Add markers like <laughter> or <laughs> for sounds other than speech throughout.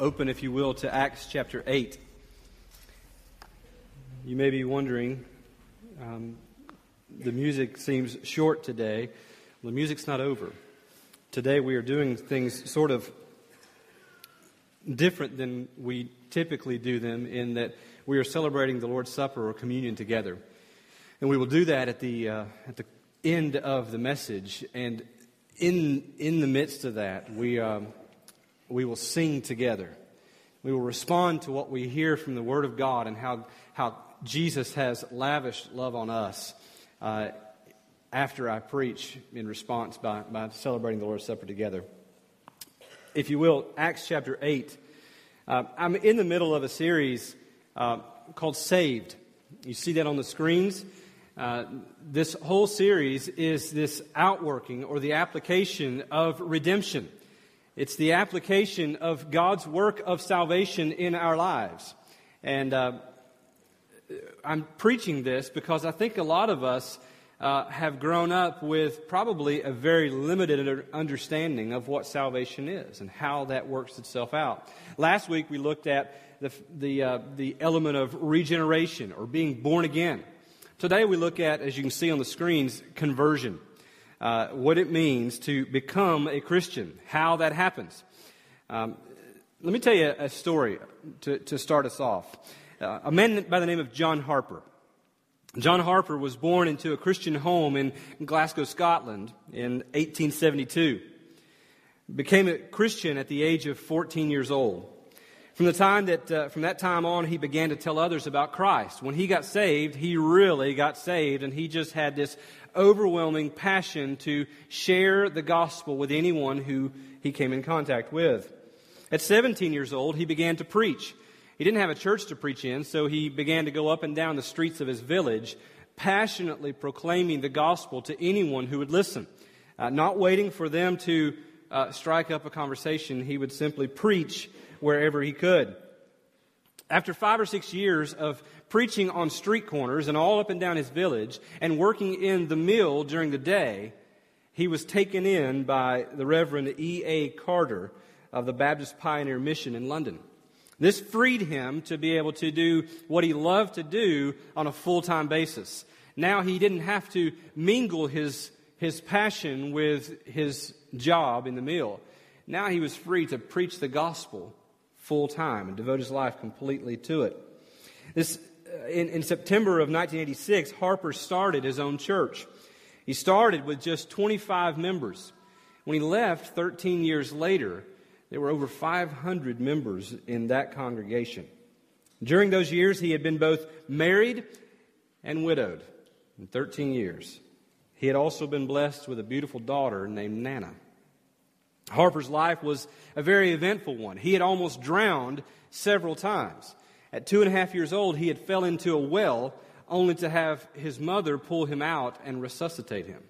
open, if you will, to Acts chapter 8. You may be wondering, um, the music seems short today. Well, the music's not over. Today we are doing things sort of different than we typically do them in that we are celebrating the Lord's Supper or communion together. And we will do that at the, uh, at the end of the message. And in, in the midst of that, we, um, we will sing together. We will respond to what we hear from the Word of God and how, how Jesus has lavished love on us uh, after I preach in response by, by celebrating the Lord's Supper together. If you will, Acts chapter 8. Uh, I'm in the middle of a series uh, called Saved. You see that on the screens. Uh, this whole series is this outworking or the application of redemption. It's the application of God's work of salvation in our lives. And uh, I'm preaching this because I think a lot of us uh, have grown up with probably a very limited understanding of what salvation is and how that works itself out. Last week we looked at the, the, uh, the element of regeneration or being born again. Today we look at, as you can see on the screens, conversion. Uh, what it means to become a Christian, how that happens. Um, let me tell you a story to, to start us off. Uh, a man by the name of John Harper. John Harper was born into a Christian home in Glasgow, Scotland in 1872. Became a Christian at the age of 14 years old. From the time that, uh, from that time on, he began to tell others about Christ. When he got saved, he really got saved, and he just had this overwhelming passion to share the gospel with anyone who he came in contact with. At 17 years old, he began to preach. He didn't have a church to preach in, so he began to go up and down the streets of his village, passionately proclaiming the gospel to anyone who would listen. Uh, not waiting for them to uh, strike up a conversation, he would simply preach wherever he could. After five or six years of preaching on street corners and all up and down his village and working in the mill during the day, he was taken in by the Reverend E.A. Carter of the Baptist Pioneer Mission in London. This freed him to be able to do what he loved to do on a full time basis. Now he didn't have to mingle his, his passion with his job in the mill. Now he was free to preach the gospel full time and devote his life completely to it. This, Uh, in, in September of 1986, Harper started his own church. He started with just 25 members. When he left 13 years later, there were over 500 members in that congregation. During those years, he had been both married and widowed in 13 years. He had also been blessed with a beautiful daughter named Nana. Harper's life was a very eventful one. He had almost drowned several times. At two and a half years old, he had fell into a well only to have his mother pull him out and resuscitate him.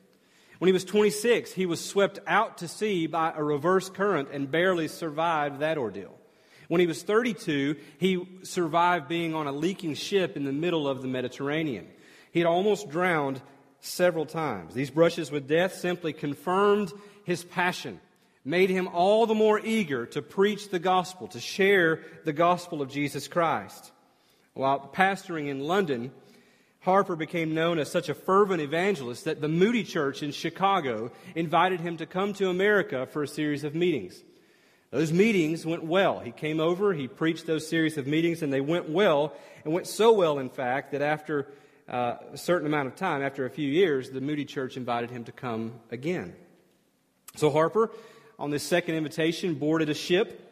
When he was 26, he was swept out to sea by a reverse current and barely survived that ordeal. When he was 32, he survived being on a leaking ship in the middle of the Mediterranean. He had almost drowned several times. These brushes with death simply confirmed his passion made him all the more eager to preach the gospel, to share the gospel of Jesus Christ. While pastoring in London, Harper became known as such a fervent evangelist that the Moody Church in Chicago invited him to come to America for a series of meetings. Those meetings went well. He came over, he preached those series of meetings, and they went well, and went so well, in fact, that after uh, a certain amount of time, after a few years, the Moody Church invited him to come again. So Harper on this second invitation, boarded a ship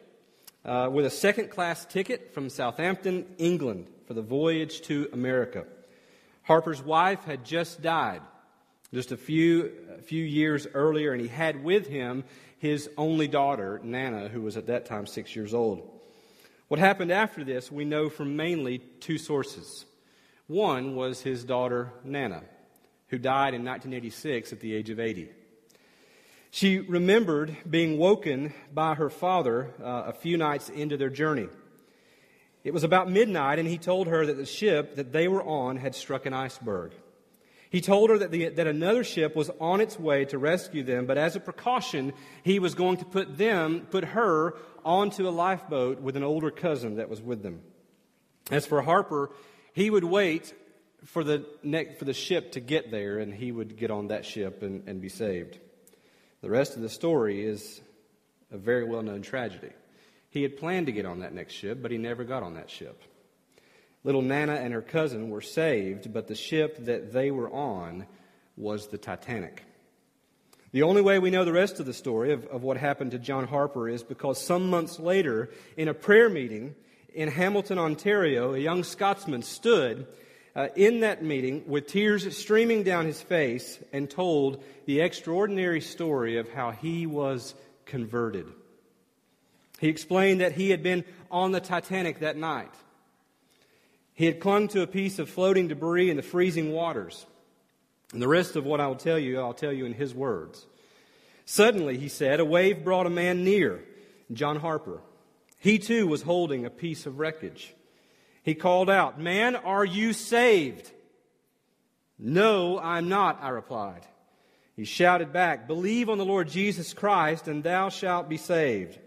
uh, with a second class ticket from Southampton, England, for the voyage to America. Harper's wife had just died just a few, a few years earlier, and he had with him his only daughter, Nana, who was at that time six years old. What happened after this, we know from mainly two sources. One was his daughter, Nana, who died in 1986 at the age of 80. She remembered being woken by her father uh, a few nights into their journey. It was about midnight, and he told her that the ship that they were on had struck an iceberg. He told her that, the, that another ship was on its way to rescue them, but as a precaution, he was going to put them, put her onto a lifeboat with an older cousin that was with them. As for Harper, he would wait for the, for the ship to get there, and he would get on that ship and, and be saved. The rest of the story is a very well known tragedy. He had planned to get on that next ship, but he never got on that ship. Little Nana and her cousin were saved, but the ship that they were on was the Titanic. The only way we know the rest of the story of, of what happened to John Harper is because some months later, in a prayer meeting in Hamilton, Ontario, a young Scotsman stood uh, in that meeting with tears streaming down his face and told the extraordinary story of how he was converted. He explained that he had been on the Titanic that night. He had clung to a piece of floating debris in the freezing waters. And the rest of what I will tell you, I'll tell you in his words. Suddenly, he said, a wave brought a man near, John Harper. He too was holding a piece of wreckage. He called out, Man, are you saved? No, I'm not, I replied. He shouted back, Believe on the Lord Jesus Christ, and thou shalt be saved.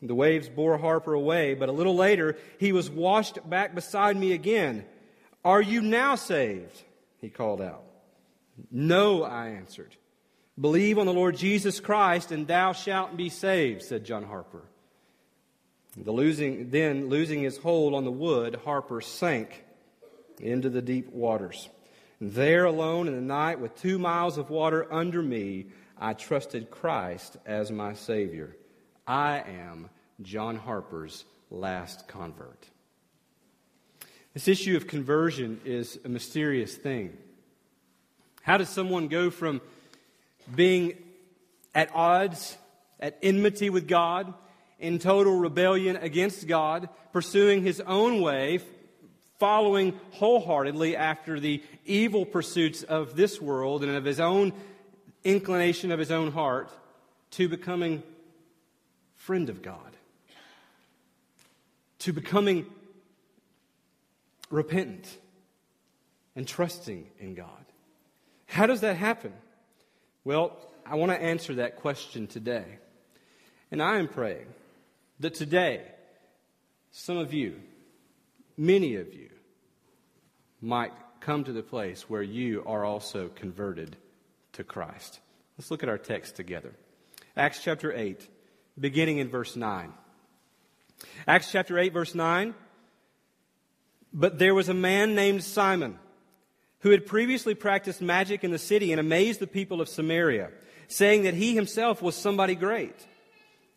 The waves bore Harper away, but a little later he was washed back beside me again. Are you now saved? He called out. No, I answered. Believe on the Lord Jesus Christ, and thou shalt be saved, said John Harper. The losing, then, losing his hold on the wood, Harper sank into the deep waters. There, alone in the night, with two miles of water under me, I trusted Christ as my Savior. I am John Harper's last convert. This issue of conversion is a mysterious thing. How does someone go from being at odds, at enmity with God, in total rebellion against God, pursuing his own way, following wholeheartedly after the evil pursuits of this world and of his own inclination of his own heart, to becoming friend of God, to becoming repentant and trusting in God. How does that happen? Well, I want to answer that question today. And I am praying that today, some of you, many of you, might come to the place where you are also converted to Christ. Let's look at our text together. Acts chapter 8 beginning in verse 9. Acts chapter 8, verse 9. But there was a man named Simon who had previously practiced magic in the city and amazed the people of Samaria, saying that he himself was somebody great.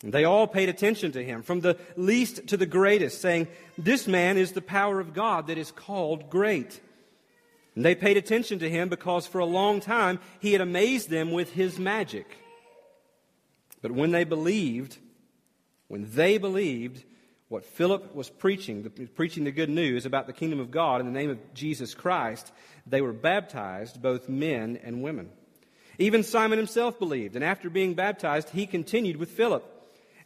They all paid attention to him, from the least to the greatest, saying, This man is the power of God that is called great. And they paid attention to him because for a long time he had amazed them with his magic. But when they believed, when they believed what Philip was preaching, the, preaching the good news about the kingdom of God in the name of Jesus Christ, they were baptized, both men and women. Even Simon himself believed, and after being baptized, he continued with Philip.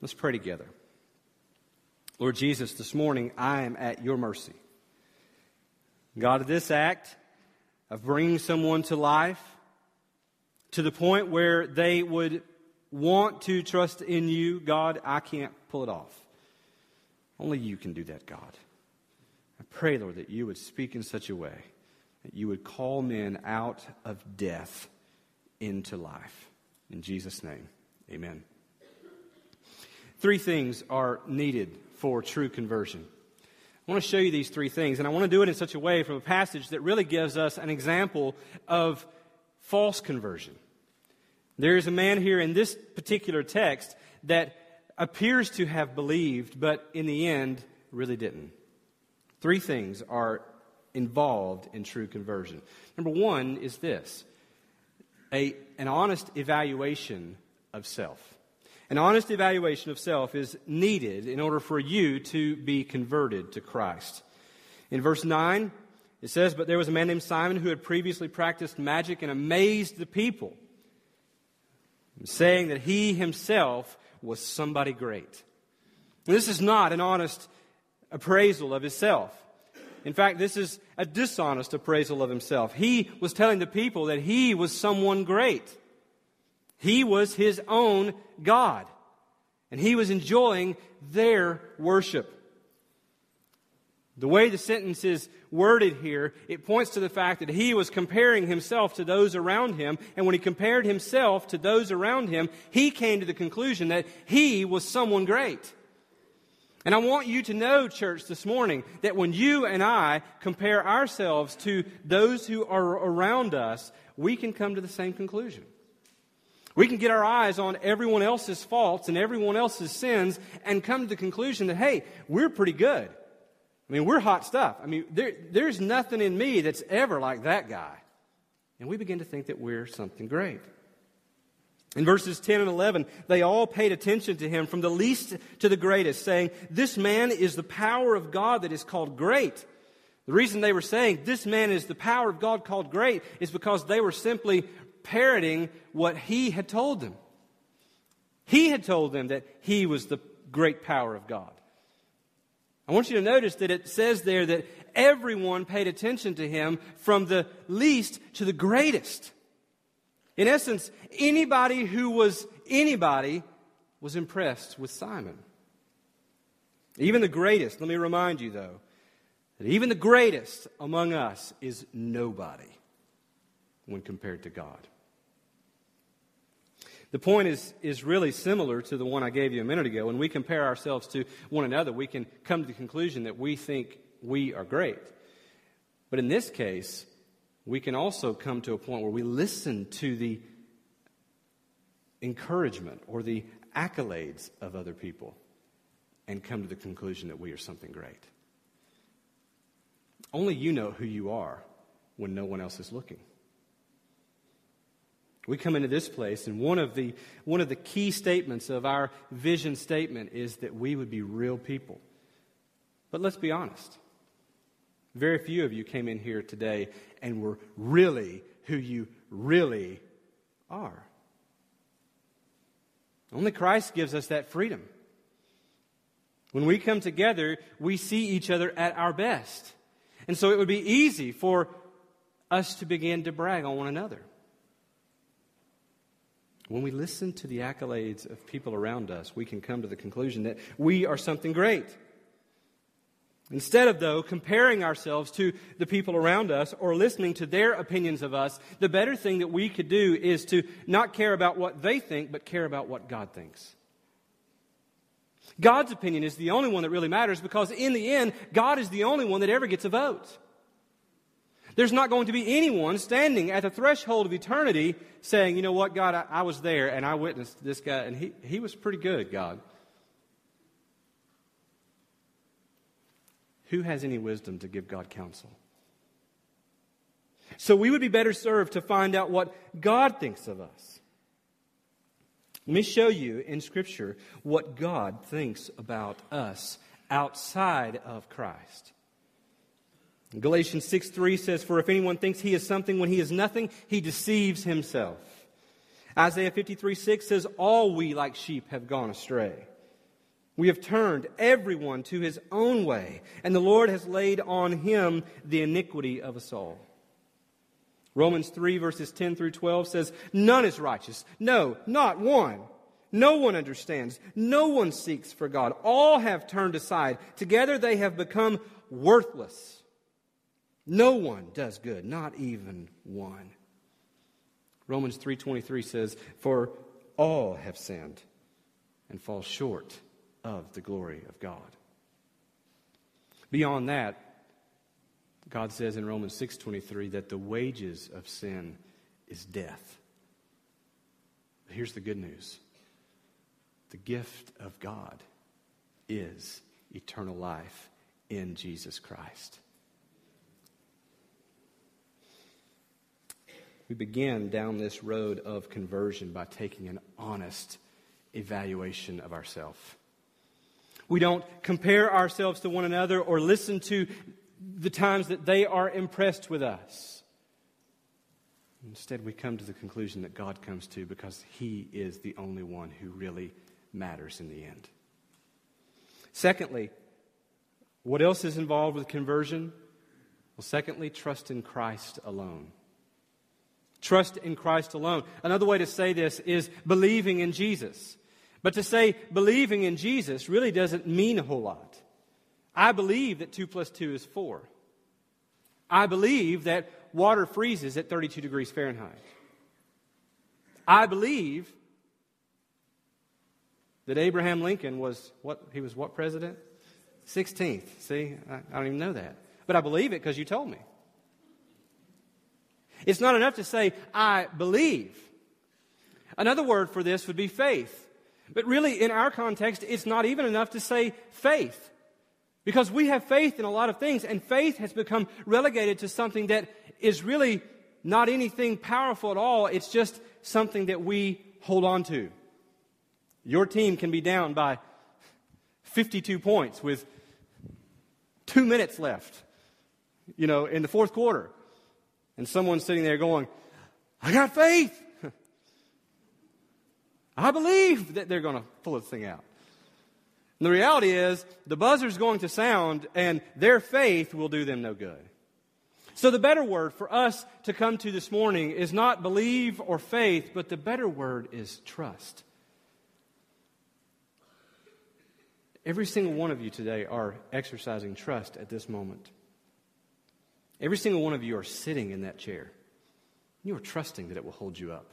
Let's pray together. Lord Jesus, this morning I am at your mercy. God, this act of bringing someone to life to the point where they would want to trust in you, God, I can't pull it off. Only you can do that, God. I pray, Lord, that you would speak in such a way that you would call men out of death into life. In Jesus' name, amen. Three things are needed for true conversion. I want to show you these three things, and I want to do it in such a way from a passage that really gives us an example of false conversion. There is a man here in this particular text that appears to have believed, but in the end, really didn't. Three things are involved in true conversion. Number one is this a, an honest evaluation of self. An honest evaluation of self is needed in order for you to be converted to Christ. In verse 9, it says, But there was a man named Simon who had previously practiced magic and amazed the people, saying that he himself was somebody great. This is not an honest appraisal of himself. In fact, this is a dishonest appraisal of himself. He was telling the people that he was someone great. He was his own God. And he was enjoying their worship. The way the sentence is worded here, it points to the fact that he was comparing himself to those around him. And when he compared himself to those around him, he came to the conclusion that he was someone great. And I want you to know, church, this morning, that when you and I compare ourselves to those who are around us, we can come to the same conclusion. We can get our eyes on everyone else's faults and everyone else's sins and come to the conclusion that, hey, we're pretty good. I mean, we're hot stuff. I mean, there, there's nothing in me that's ever like that guy. And we begin to think that we're something great. In verses 10 and 11, they all paid attention to him from the least to the greatest, saying, This man is the power of God that is called great. The reason they were saying, This man is the power of God called great, is because they were simply parroting what he had told them. He had told them that he was the great power of God. I want you to notice that it says there that everyone paid attention to him from the least to the greatest. In essence, anybody who was anybody was impressed with Simon. Even the greatest, let me remind you though, that even the greatest among us is nobody when compared to God. The point is, is really similar to the one I gave you a minute ago. When we compare ourselves to one another, we can come to the conclusion that we think we are great. But in this case, we can also come to a point where we listen to the encouragement or the accolades of other people and come to the conclusion that we are something great. Only you know who you are when no one else is looking. We come into this place, and one of, the, one of the key statements of our vision statement is that we would be real people. But let's be honest. Very few of you came in here today and were really who you really are. Only Christ gives us that freedom. When we come together, we see each other at our best. And so it would be easy for us to begin to brag on one another. When we listen to the accolades of people around us, we can come to the conclusion that we are something great. Instead of, though, comparing ourselves to the people around us or listening to their opinions of us, the better thing that we could do is to not care about what they think, but care about what God thinks. God's opinion is the only one that really matters because, in the end, God is the only one that ever gets a vote. There's not going to be anyone standing at the threshold of eternity saying, you know what, God, I, I was there and I witnessed this guy, and he, he was pretty good, God. Who has any wisdom to give God counsel? So we would be better served to find out what God thinks of us. Let me show you in Scripture what God thinks about us outside of Christ. Galatians 6 3 says, For if anyone thinks he is something when he is nothing, he deceives himself. Isaiah 53 6 says, All we like sheep have gone astray. We have turned everyone to his own way, and the Lord has laid on him the iniquity of us all. Romans 3, verses 10 through 12 says, None is righteous. No, not one. No one understands. No one seeks for God. All have turned aside. Together they have become worthless. No one does good, not even one. Romans 3:23 says, "For all have sinned and fall short of the glory of God." Beyond that, God says in Romans 6:23 that the wages of sin is death. Here's the good news. The gift of God is eternal life in Jesus Christ. We begin down this road of conversion by taking an honest evaluation of ourselves. We don't compare ourselves to one another or listen to the times that they are impressed with us. Instead, we come to the conclusion that God comes to because He is the only one who really matters in the end. Secondly, what else is involved with conversion? Well, secondly, trust in Christ alone. Trust in Christ alone. Another way to say this is believing in Jesus. But to say believing in Jesus really doesn't mean a whole lot. I believe that 2 plus 2 is 4. I believe that water freezes at 32 degrees Fahrenheit. I believe that Abraham Lincoln was what? He was what president? 16th. See, I, I don't even know that. But I believe it because you told me. It's not enough to say, I believe. Another word for this would be faith. But really, in our context, it's not even enough to say faith. Because we have faith in a lot of things, and faith has become relegated to something that is really not anything powerful at all. It's just something that we hold on to. Your team can be down by 52 points with two minutes left, you know, in the fourth quarter. And someone sitting there going, I got faith. <laughs> I believe that they're going to pull this thing out. And the reality is, the buzzer's going to sound, and their faith will do them no good. So, the better word for us to come to this morning is not believe or faith, but the better word is trust. Every single one of you today are exercising trust at this moment. Every single one of you are sitting in that chair. You are trusting that it will hold you up.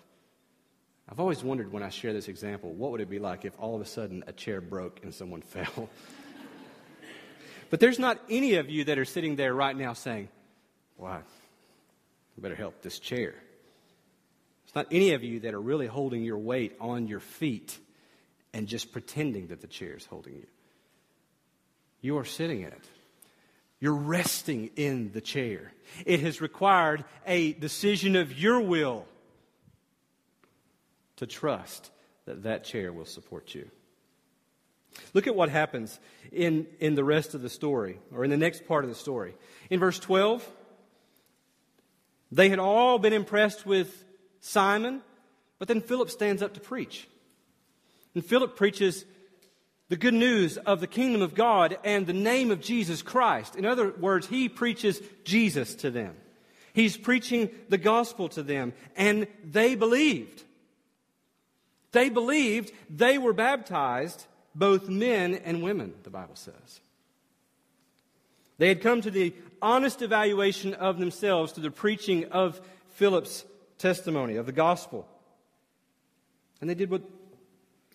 I've always wondered when I share this example, what would it be like if all of a sudden a chair broke and someone <laughs> fell? but there's not any of you that are sitting there right now saying, "Why, I better help this chair." It's not any of you that are really holding your weight on your feet and just pretending that the chair is holding you. You are sitting in it. You're resting in the chair. It has required a decision of your will to trust that that chair will support you. Look at what happens in, in the rest of the story, or in the next part of the story. In verse 12, they had all been impressed with Simon, but then Philip stands up to preach. And Philip preaches the good news of the kingdom of God and the name of Jesus Christ. In other words, he preaches Jesus to them. He's preaching the gospel to them, and they believed. They believed, they were baptized, both men and women, the Bible says. They had come to the honest evaluation of themselves through the preaching of Philip's testimony, of the gospel. And they did what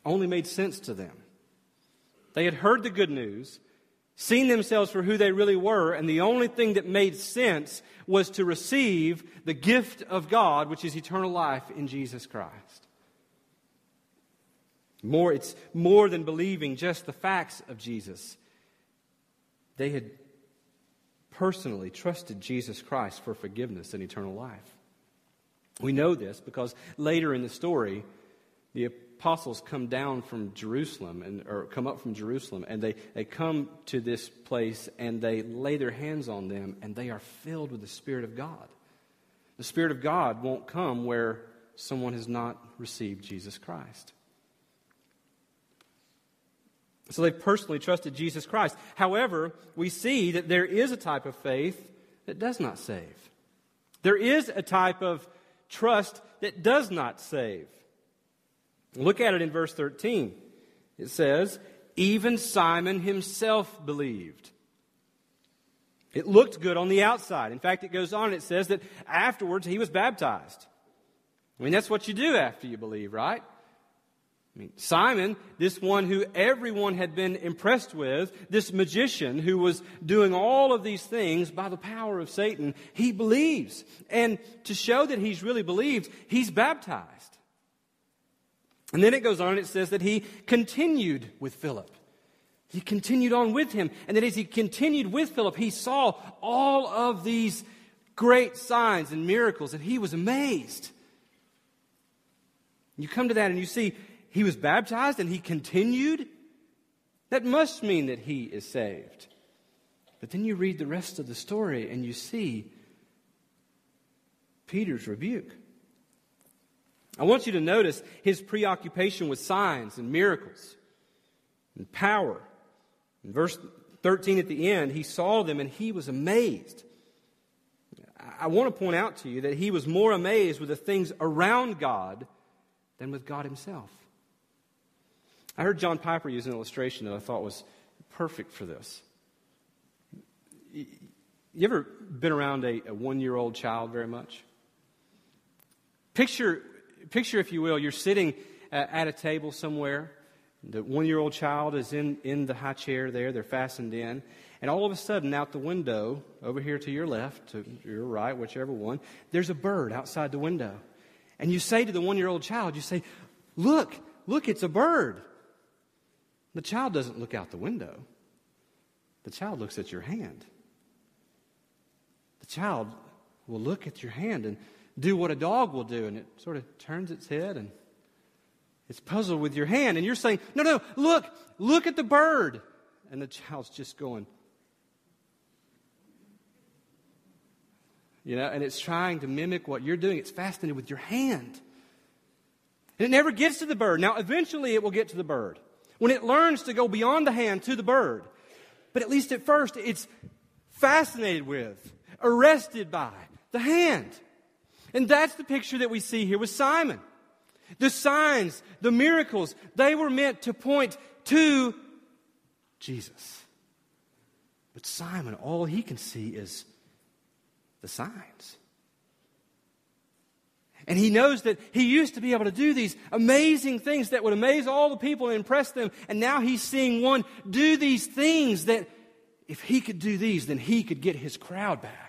only made sense to them. They had heard the good news, seen themselves for who they really were, and the only thing that made sense was to receive the gift of God, which is eternal life in Jesus Christ. More, it's more than believing just the facts of Jesus. They had personally trusted Jesus Christ for forgiveness and eternal life. We know this because later in the story, the apostles come down from Jerusalem and or come up from Jerusalem and they, they come to this place and they lay their hands on them and they are filled with the Spirit of God. The Spirit of God won't come where someone has not received Jesus Christ. So they've personally trusted Jesus Christ. However, we see that there is a type of faith that does not save. There is a type of trust that does not save. Look at it in verse 13. It says, Even Simon himself believed. It looked good on the outside. In fact, it goes on, it says that afterwards he was baptized. I mean, that's what you do after you believe, right? I mean, Simon, this one who everyone had been impressed with, this magician who was doing all of these things by the power of Satan, he believes. And to show that he's really believed, he's baptized. And then it goes on and it says that he continued with Philip. He continued on with him. And that as he continued with Philip, he saw all of these great signs and miracles, and he was amazed. You come to that and you see he was baptized and he continued. That must mean that he is saved. But then you read the rest of the story and you see Peter's rebuke. I want you to notice his preoccupation with signs and miracles and power. In verse 13 at the end, he saw them and he was amazed. I want to point out to you that he was more amazed with the things around God than with God himself. I heard John Piper use an illustration that I thought was perfect for this. You ever been around a, a one year old child very much? Picture picture, if you will, you're sitting uh, at a table somewhere. The one year old child is in, in the high chair there, they're fastened in. And all of a sudden, out the window, over here to your left, to your right, whichever one, there's a bird outside the window. And you say to the one year old child, you say, Look, look, it's a bird. The child doesn't look out the window, the child looks at your hand. The child will look at your hand and do what a dog will do, and it sort of turns its head and it's puzzled with your hand. And you're saying, No, no, look, look at the bird. And the child's just going, You know, and it's trying to mimic what you're doing. It's fascinated with your hand. And it never gets to the bird. Now, eventually it will get to the bird. When it learns to go beyond the hand to the bird. But at least at first, it's fascinated with, arrested by the hand. And that's the picture that we see here with Simon. The signs, the miracles, they were meant to point to Jesus. But Simon, all he can see is the signs. And he knows that he used to be able to do these amazing things that would amaze all the people and impress them. And now he's seeing one do these things that if he could do these, then he could get his crowd back.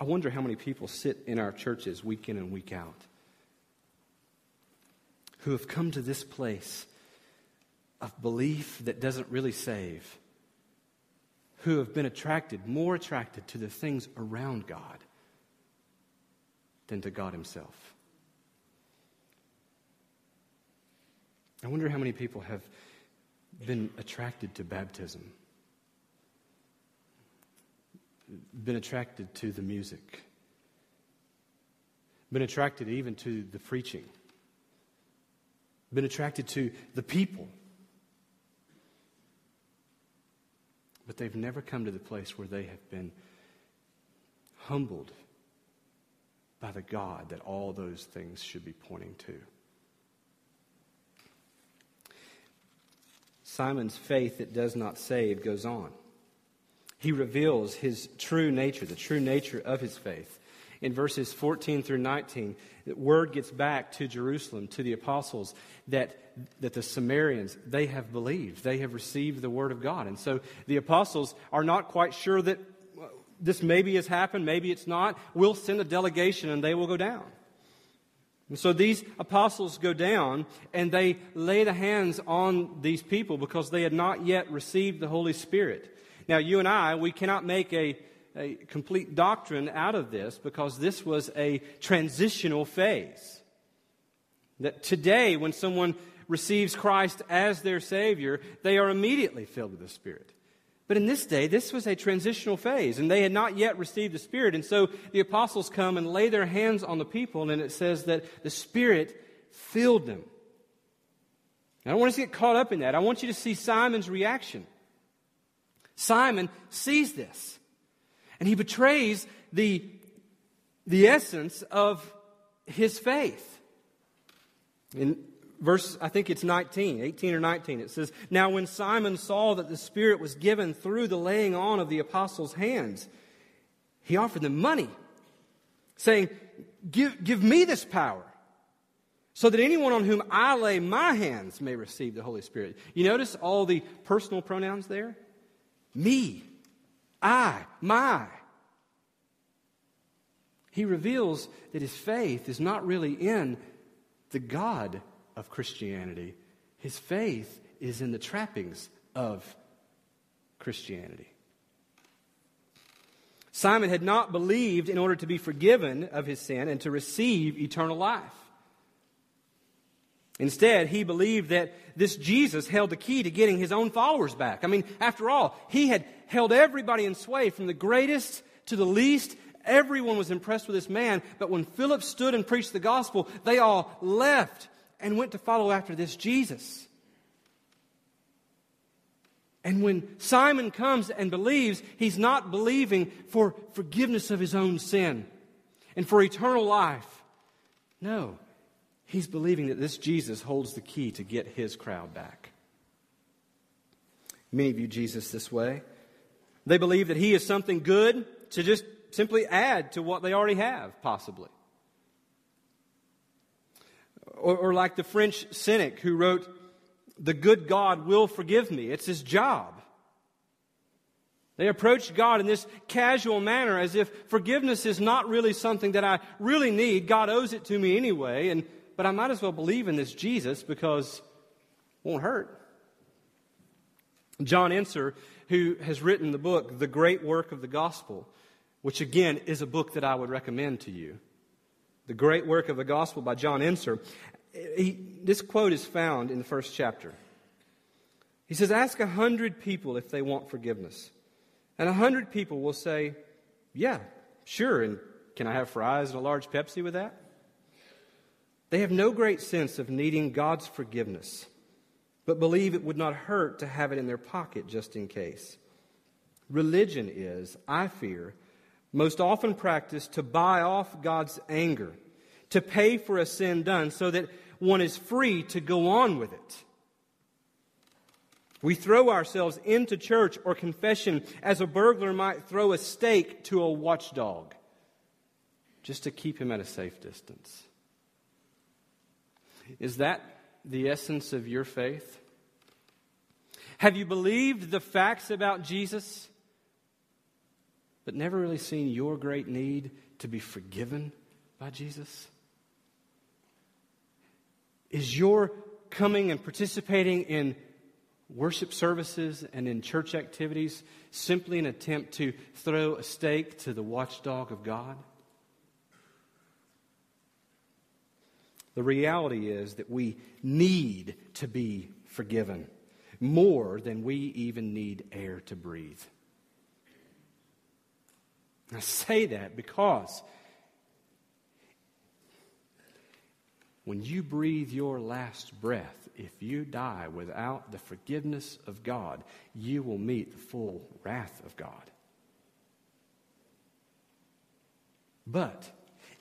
I wonder how many people sit in our churches week in and week out who have come to this place of belief that doesn't really save, who have been attracted, more attracted to the things around God than to God Himself. I wonder how many people have been attracted to baptism been attracted to the music, been attracted even to the preaching, been attracted to the people. But they've never come to the place where they have been humbled by the God that all those things should be pointing to. Simon's faith that does not save goes on he reveals his true nature, the true nature of his faith. In verses 14 through 19, the word gets back to Jerusalem, to the apostles, that, that the Samaritans, they have believed. They have received the word of God. And so the apostles are not quite sure that this maybe has happened, maybe it's not. We'll send a delegation and they will go down. And so these apostles go down and they lay the hands on these people because they had not yet received the Holy Spirit. Now, you and I, we cannot make a, a complete doctrine out of this because this was a transitional phase. That today, when someone receives Christ as their Savior, they are immediately filled with the Spirit. But in this day, this was a transitional phase, and they had not yet received the Spirit. And so the apostles come and lay their hands on the people, and it says that the Spirit filled them. I don't want us to get caught up in that. I want you to see Simon's reaction. Simon sees this, and he betrays the, the essence of his faith. In verse, I think it's 19, 18 or 19, it says, Now when Simon saw that the Spirit was given through the laying on of the apostles' hands, he offered them money, saying, Give, give me this power so that anyone on whom I lay my hands may receive the Holy Spirit. You notice all the personal pronouns there? Me, I, my. He reveals that his faith is not really in the God of Christianity, his faith is in the trappings of Christianity. Simon had not believed in order to be forgiven of his sin and to receive eternal life. Instead, he believed that this Jesus held the key to getting his own followers back. I mean, after all, he had held everybody in sway from the greatest to the least. Everyone was impressed with this man, but when Philip stood and preached the gospel, they all left and went to follow after this Jesus. And when Simon comes and believes, he's not believing for forgiveness of his own sin and for eternal life. No, He's believing that this Jesus holds the key to get his crowd back. Many view Jesus this way. They believe that he is something good to just simply add to what they already have, possibly. Or, or like the French cynic who wrote, The good God will forgive me. It's his job. They approach God in this casual manner as if forgiveness is not really something that I really need. God owes it to me anyway. And but I might as well believe in this Jesus because it won't hurt. John Ensor, who has written the book, The Great Work of the Gospel, which again is a book that I would recommend to you. The Great Work of the Gospel by John Ensor. He, this quote is found in the first chapter. He says, Ask a hundred people if they want forgiveness. And a hundred people will say, Yeah, sure. And can I have fries and a large Pepsi with that? They have no great sense of needing God's forgiveness, but believe it would not hurt to have it in their pocket just in case. Religion is, I fear, most often practiced to buy off God's anger, to pay for a sin done so that one is free to go on with it. We throw ourselves into church or confession as a burglar might throw a steak to a watchdog, just to keep him at a safe distance. Is that the essence of your faith? Have you believed the facts about Jesus, but never really seen your great need to be forgiven by Jesus? Is your coming and participating in worship services and in church activities simply an attempt to throw a steak to the watchdog of God? The reality is that we need to be forgiven more than we even need air to breathe. I say that because when you breathe your last breath, if you die without the forgiveness of God, you will meet the full wrath of God. But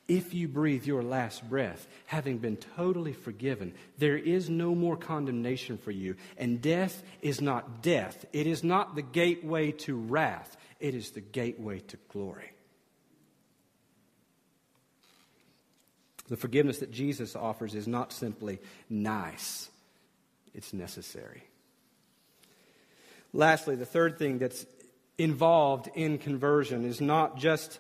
if you breathe your last breath, having been totally forgiven, there is no more condemnation for you. And death is not death. It is not the gateway to wrath, it is the gateway to glory. The forgiveness that Jesus offers is not simply nice, it's necessary. Lastly, the third thing that's involved in conversion is not just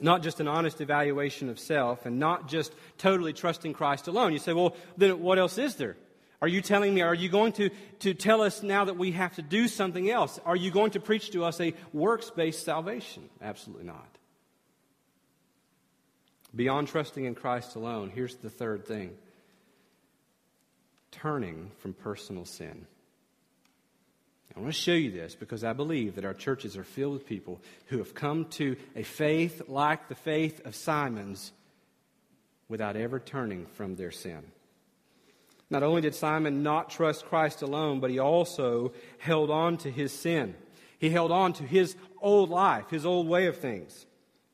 not just an honest evaluation of self and not just totally trusting Christ alone. You say, well, then what else is there? Are you telling me, are you going to, to tell us now that we have to do something else? Are you going to preach to us a works based salvation? Absolutely not. Beyond trusting in Christ alone, here's the third thing turning from personal sin. I want to show you this because I believe that our churches are filled with people who have come to a faith like the faith of Simon's without ever turning from their sin. Not only did Simon not trust Christ alone, but he also held on to his sin. He held on to his old life, his old way of things.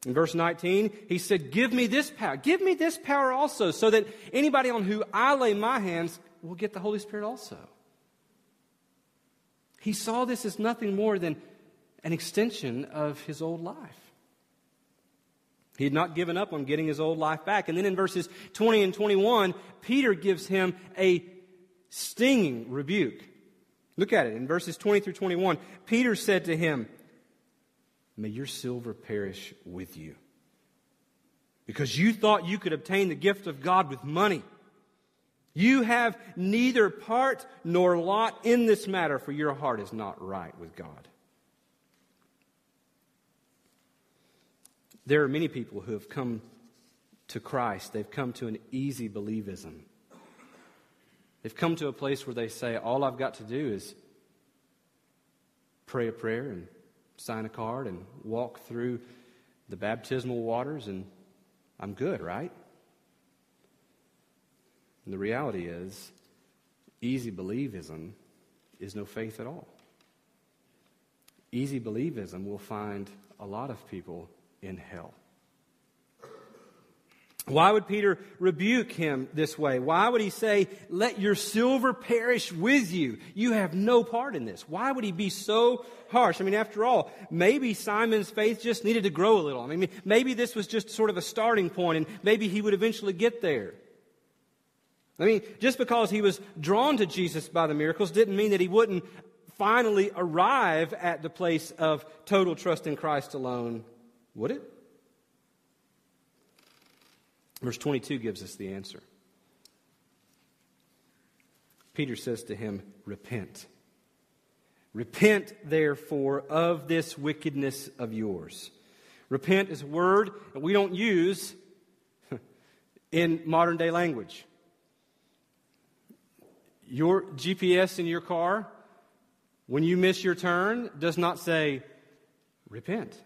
In verse 19, he said, Give me this power. Give me this power also, so that anybody on who I lay my hands will get the Holy Spirit also. He saw this as nothing more than an extension of his old life. He had not given up on getting his old life back. And then in verses 20 and 21, Peter gives him a stinging rebuke. Look at it. In verses 20 through 21, Peter said to him, May your silver perish with you. Because you thought you could obtain the gift of God with money. You have neither part nor lot in this matter, for your heart is not right with God. There are many people who have come to Christ, they've come to an easy believism. They've come to a place where they say, All I've got to do is pray a prayer and sign a card and walk through the baptismal waters, and I'm good, right? And the reality is, easy believism is no faith at all. Easy believism will find a lot of people in hell. Why would Peter rebuke him this way? Why would he say, Let your silver perish with you? You have no part in this. Why would he be so harsh? I mean, after all, maybe Simon's faith just needed to grow a little. I mean, maybe this was just sort of a starting point, and maybe he would eventually get there. I mean, just because he was drawn to Jesus by the miracles didn't mean that he wouldn't finally arrive at the place of total trust in Christ alone would it? Verse 22 gives us the answer. Peter says to him, Repent. Repent, therefore, of this wickedness of yours. Repent is a word that we don't use <laughs> in modern day language. Your GPS in your car, when you miss your turn, does not say, Repent.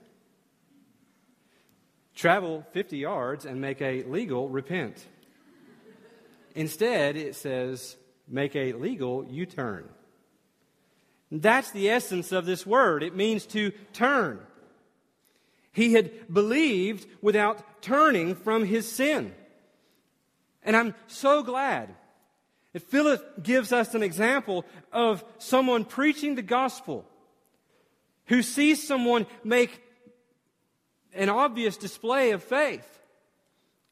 Travel 50 yards and make a legal repent. Instead, it says, make a legal U turn. That's the essence of this word. It means to turn. He had believed without turning from his sin. And I'm so glad that Philip gives us an example of someone preaching the gospel who sees someone make an obvious display of faith.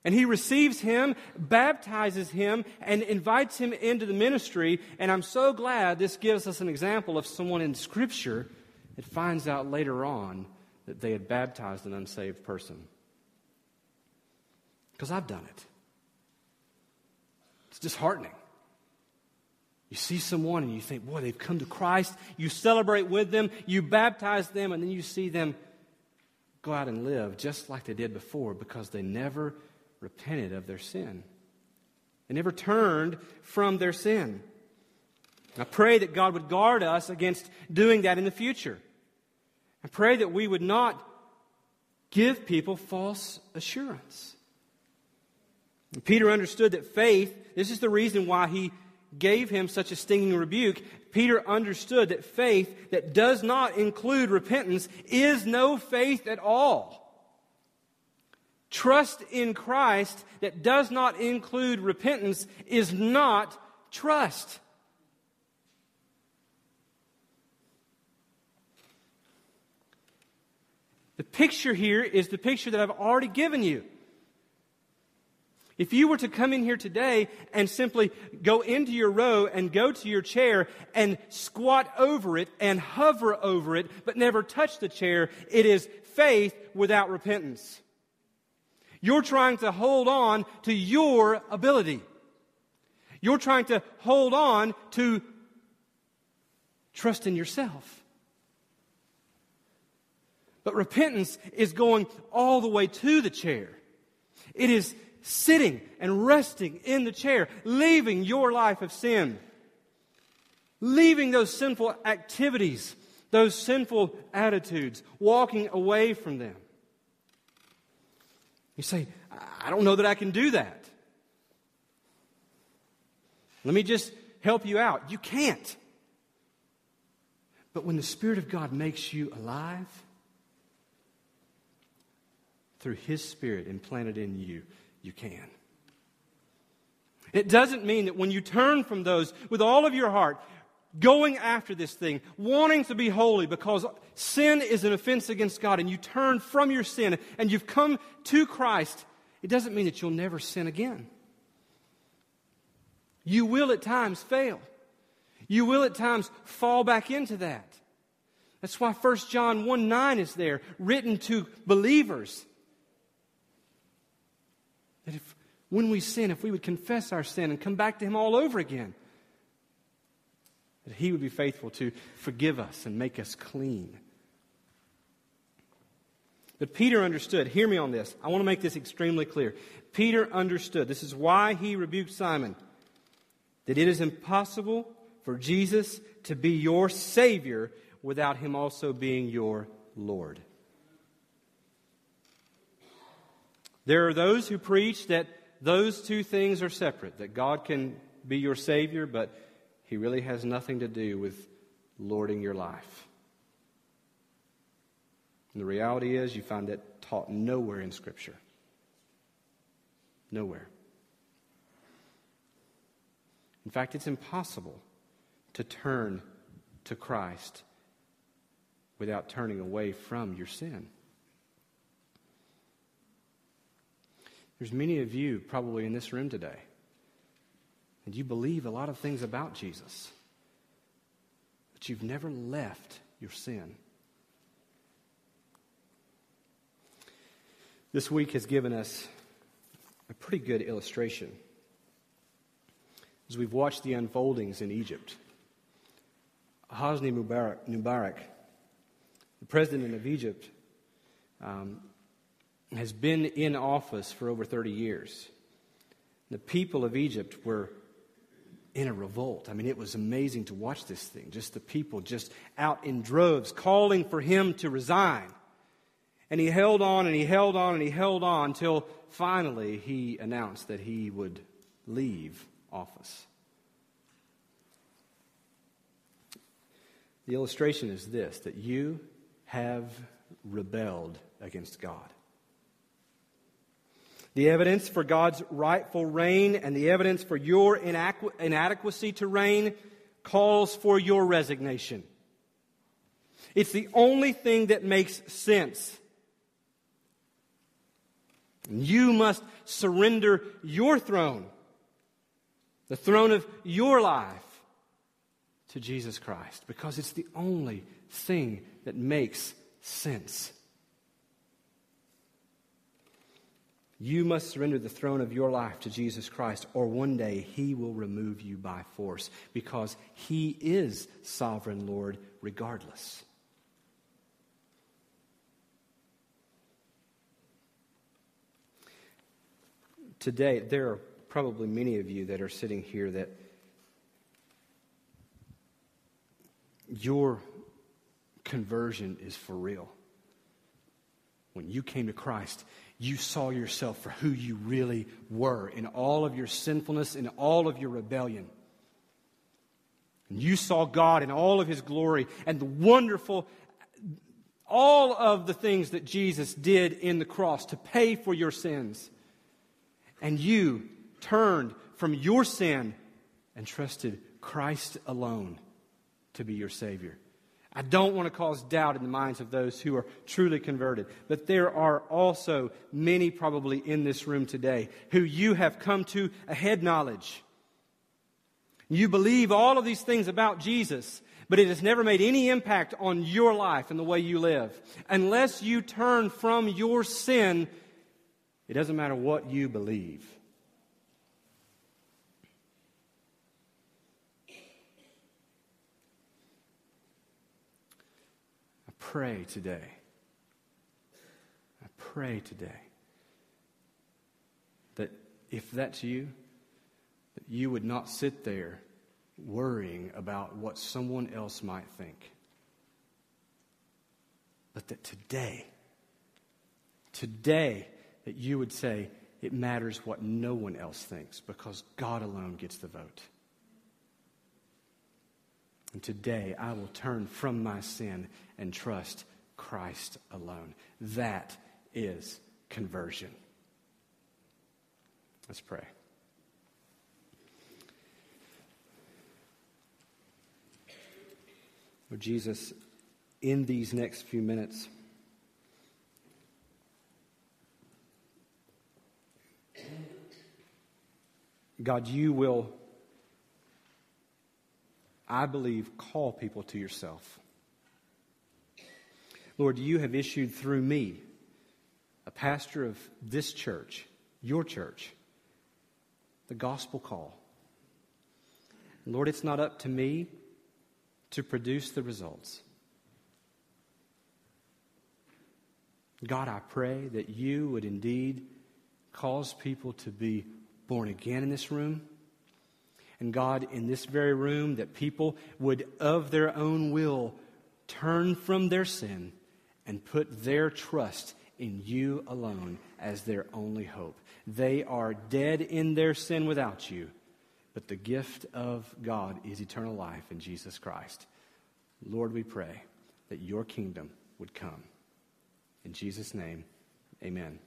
And he receives him, baptizes him, and invites him into the ministry. And I'm so glad this gives us an example of someone in Scripture that finds out later on that they had baptized an unsaved person. Because I've done it. It's disheartening. You see someone and you think, boy, they've come to Christ. You celebrate with them, you baptize them, and then you see them go out and live just like they did before because they never repented of their sin. They never turned from their sin. I pray that God would guard us against doing that in the future. I pray that we would not give people false assurance. And Peter understood that faith, this is the reason why he gave him such a stinging rebuke, Peter understood that faith that does not include repentance is no faith at all. Trust in Christ that does not include repentance is not trust. The picture here is the picture that I've already given you. If you were to come in here today and simply go into your row and go to your chair and squat over it and hover over it, but never touch the chair, it is faith without repentance. You're trying to hold on to your ability. You're trying to hold on to trust in yourself. But repentance is going all the way to the chair. It is sitting and resting in the chair, leaving your life of sin, leaving those sinful activities, those sinful attitudes, walking away from them. You say, I don't know that I can do that. Let me just help you out. You can't. But when the Spirit of God makes you alive, through His Spirit implanted in you, you can. It doesn't mean that when you turn from those with all of your heart, going after this thing, wanting to be holy because sin is an offense against God, and you turn from your sin and you've come to Christ, it doesn't mean that you'll never sin again. You will at times fail. You will at times fall back into that. That's why 1 John 1 9 is there, written to believers. That if when we sin, if we would confess our sin and come back to Him all over again, that He would be faithful to forgive us and make us clean. But Peter understood. Hear me on this. I want to make this extremely clear. Peter understood. This is why he rebuked Simon that it is impossible for Jesus to be your Savior without Him also being your Lord. There are those who preach that those two things are separate, that God can be your Savior, but He really has nothing to do with lording your life. And the reality is, you find that taught nowhere in Scripture. Nowhere. In fact, it's impossible to turn to Christ without turning away from your sin. There's many of you probably in this room today, and you believe a lot of things about Jesus, but you've never left your sin. This week has given us a pretty good illustration as we've watched the unfoldings in Egypt. Hosni Mubarak, Mubarak the president of Egypt, um, has been in office for over 30 years. The people of Egypt were in a revolt. I mean, it was amazing to watch this thing. Just the people just out in droves calling for him to resign. And he held on and he held on and he held on until finally he announced that he would leave office. The illustration is this that you have rebelled against God. The evidence for God's rightful reign and the evidence for your inadequacy to reign calls for your resignation. It's the only thing that makes sense. You must surrender your throne, the throne of your life, to Jesus Christ because it's the only thing that makes sense. You must surrender the throne of your life to Jesus Christ, or one day he will remove you by force because he is sovereign Lord regardless. Today, there are probably many of you that are sitting here that your conversion is for real. When you came to Christ, you saw yourself for who you really were in all of your sinfulness, in all of your rebellion. And you saw God in all of his glory and the wonderful, all of the things that Jesus did in the cross to pay for your sins. And you turned from your sin and trusted Christ alone to be your Savior. I don't want to cause doubt in the minds of those who are truly converted. But there are also many, probably in this room today, who you have come to a head knowledge. You believe all of these things about Jesus, but it has never made any impact on your life and the way you live. Unless you turn from your sin, it doesn't matter what you believe. Pray today. I pray today that if that's you, that you would not sit there worrying about what someone else might think. But that today, today, that you would say, it matters what no one else thinks because God alone gets the vote. And today I will turn from my sin and trust Christ alone. That is conversion. Let's pray. Lord Jesus, in these next few minutes, God, you will, I believe, call people to yourself. Lord, you have issued through me, a pastor of this church, your church, the gospel call. Lord, it's not up to me to produce the results. God, I pray that you would indeed cause people to be born again in this room. And God, in this very room, that people would, of their own will, turn from their sin and put their trust in you alone as their only hope. They are dead in their sin without you, but the gift of God is eternal life in Jesus Christ. Lord, we pray that your kingdom would come. In Jesus' name, amen.